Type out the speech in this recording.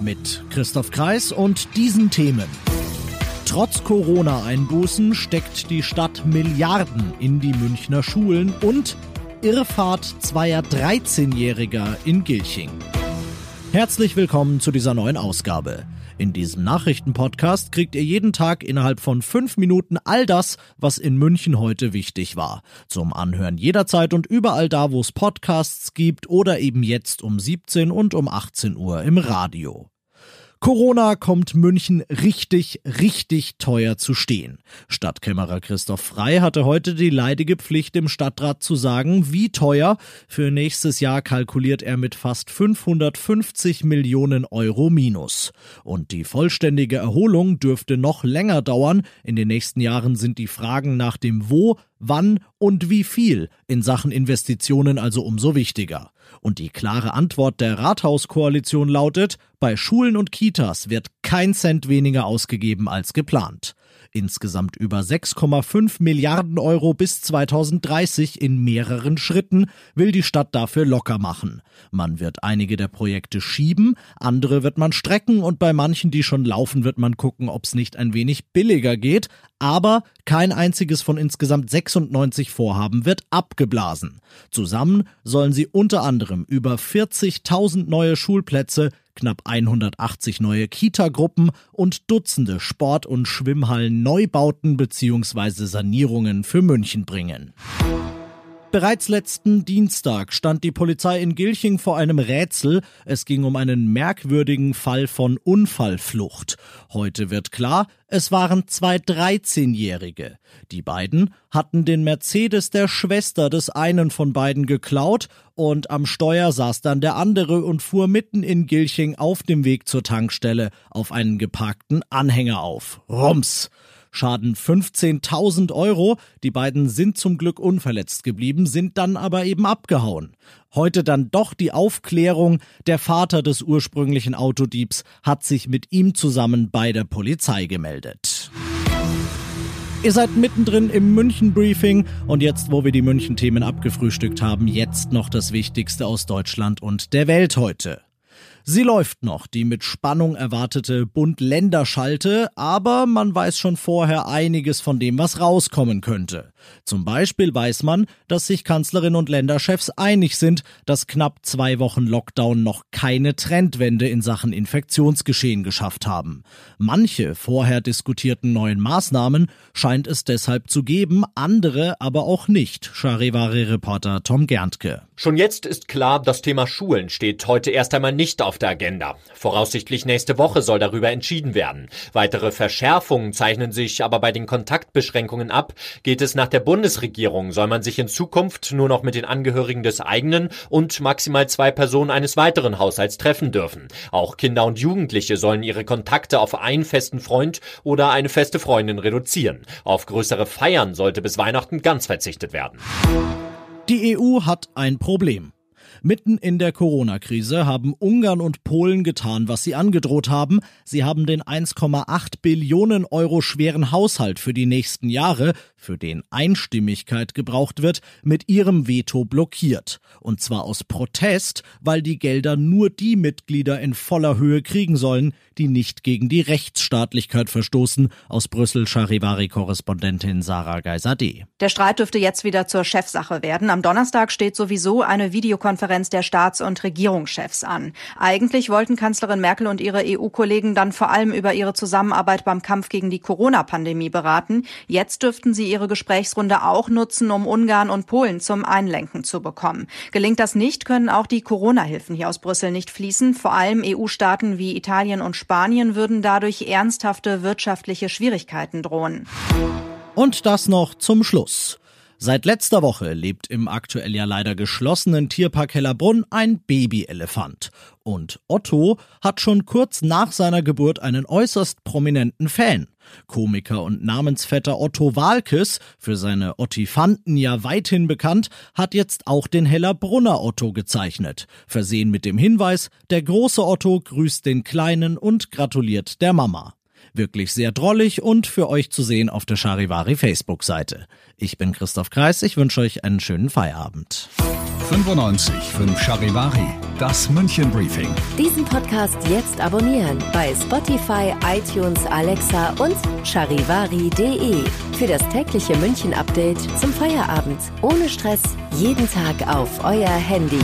Mit Christoph Kreis und diesen Themen. Trotz Corona-Einbußen steckt die Stadt Milliarden in die Münchner Schulen und Irrfahrt zweier 13-Jähriger in Gilching. Herzlich willkommen zu dieser neuen Ausgabe. In diesem Nachrichtenpodcast kriegt ihr jeden Tag innerhalb von fünf Minuten all das, was in München heute wichtig war. Zum Anhören jederzeit und überall da, wo es Podcasts gibt oder eben jetzt um 17 und um 18 Uhr im Radio. Corona kommt München richtig, richtig teuer zu stehen. Stadtkämmerer Christoph Frei hatte heute die leidige Pflicht, im Stadtrat zu sagen, wie teuer. Für nächstes Jahr kalkuliert er mit fast 550 Millionen Euro minus. Und die vollständige Erholung dürfte noch länger dauern. In den nächsten Jahren sind die Fragen nach dem Wo, wann und wie viel in Sachen Investitionen also umso wichtiger. Und die klare Antwort der Rathauskoalition lautet, bei Schulen und Kitas wird kein Cent weniger ausgegeben als geplant. Insgesamt über 6,5 Milliarden Euro bis 2030 in mehreren Schritten will die Stadt dafür locker machen. Man wird einige der Projekte schieben, andere wird man strecken und bei manchen, die schon laufen, wird man gucken, ob es nicht ein wenig billiger geht. Aber kein einziges von insgesamt 96 Vorhaben wird abgeblasen. Zusammen sollen sie unter anderem über 40.000 neue Schulplätze, knapp 180 neue Kita-Gruppen und Dutzende Sport- und Schwimmhallen Neubauten bzw. Sanierungen für München bringen. Bereits letzten Dienstag stand die Polizei in Gilching vor einem Rätsel. Es ging um einen merkwürdigen Fall von Unfallflucht. Heute wird klar, es waren zwei 13-Jährige. Die beiden hatten den Mercedes der Schwester des einen von beiden geklaut und am Steuer saß dann der andere und fuhr mitten in Gilching auf dem Weg zur Tankstelle auf einen geparkten Anhänger auf. Rums! Schaden 15.000 Euro. Die beiden sind zum Glück unverletzt geblieben, sind dann aber eben abgehauen. Heute dann doch die Aufklärung. Der Vater des ursprünglichen Autodiebs hat sich mit ihm zusammen bei der Polizei gemeldet. Ihr seid mittendrin im München-Briefing und jetzt, wo wir die München-Themen abgefrühstückt haben, jetzt noch das Wichtigste aus Deutschland und der Welt heute. Sie läuft noch, die mit Spannung erwartete Bund-Länder-Schalte, aber man weiß schon vorher einiges von dem, was rauskommen könnte. Zum Beispiel weiß man, dass sich Kanzlerin und Länderchefs einig sind, dass knapp zwei Wochen Lockdown noch keine Trendwende in Sachen Infektionsgeschehen geschafft haben. Manche vorher diskutierten neuen Maßnahmen scheint es deshalb zu geben, andere aber auch nicht, Charivari-Reporter Tom Gerntke. Schon jetzt ist klar, das Thema Schulen steht heute erst einmal nicht auf der Agenda. Voraussichtlich nächste Woche soll darüber entschieden werden. Weitere Verschärfungen zeichnen sich aber bei den Kontaktbeschränkungen ab. Geht es nach der Bundesregierung, soll man sich in Zukunft nur noch mit den Angehörigen des eigenen und maximal zwei Personen eines weiteren Haushalts treffen dürfen. Auch Kinder und Jugendliche sollen ihre Kontakte auf einen festen Freund oder eine feste Freundin reduzieren. Auf größere Feiern sollte bis Weihnachten ganz verzichtet werden. Die EU hat ein Problem. Mitten in der Corona-Krise haben Ungarn und Polen getan, was sie angedroht haben. Sie haben den 1,8 Billionen Euro schweren Haushalt für die nächsten Jahre, für den Einstimmigkeit gebraucht wird, mit ihrem Veto blockiert. Und zwar aus Protest, weil die Gelder nur die Mitglieder in voller Höhe kriegen sollen, die nicht gegen die Rechtsstaatlichkeit verstoßen. Aus Brüssel Charivari-Korrespondentin Sarah Geiser-D. Der Streit dürfte jetzt wieder zur Chefsache werden. Am Donnerstag steht sowieso eine Videokonferenz der Staats- und Regierungschefs an. Eigentlich wollten Kanzlerin Merkel und ihre EU-Kollegen dann vor allem über ihre Zusammenarbeit beim Kampf gegen die Corona-Pandemie beraten. Jetzt dürften sie ihre Gesprächsrunde auch nutzen, um Ungarn und Polen zum Einlenken zu bekommen. Gelingt das nicht, können auch die Corona-Hilfen hier aus Brüssel nicht fließen. Vor allem EU-Staaten wie Italien und Spanien würden dadurch ernsthafte wirtschaftliche Schwierigkeiten drohen. Und das noch zum Schluss. Seit letzter Woche lebt im aktuell ja leider geschlossenen Tierpark Hellerbrunn ein Babyelefant. Und Otto hat schon kurz nach seiner Geburt einen äußerst prominenten Fan. Komiker und Namensvetter Otto Walkes, für seine Ottifanten ja weithin bekannt, hat jetzt auch den Hellerbrunner Otto gezeichnet. Versehen mit dem Hinweis, der große Otto grüßt den Kleinen und gratuliert der Mama. Wirklich sehr drollig und für euch zu sehen auf der Charivari Facebook-Seite. Ich bin Christoph Kreis, ich wünsche euch einen schönen Feierabend. 95 5 Charivari, das München Briefing. Diesen Podcast jetzt abonnieren bei Spotify, iTunes, Alexa und charivari.de. Für das tägliche München Update zum Feierabend. Ohne Stress, jeden Tag auf euer Handy.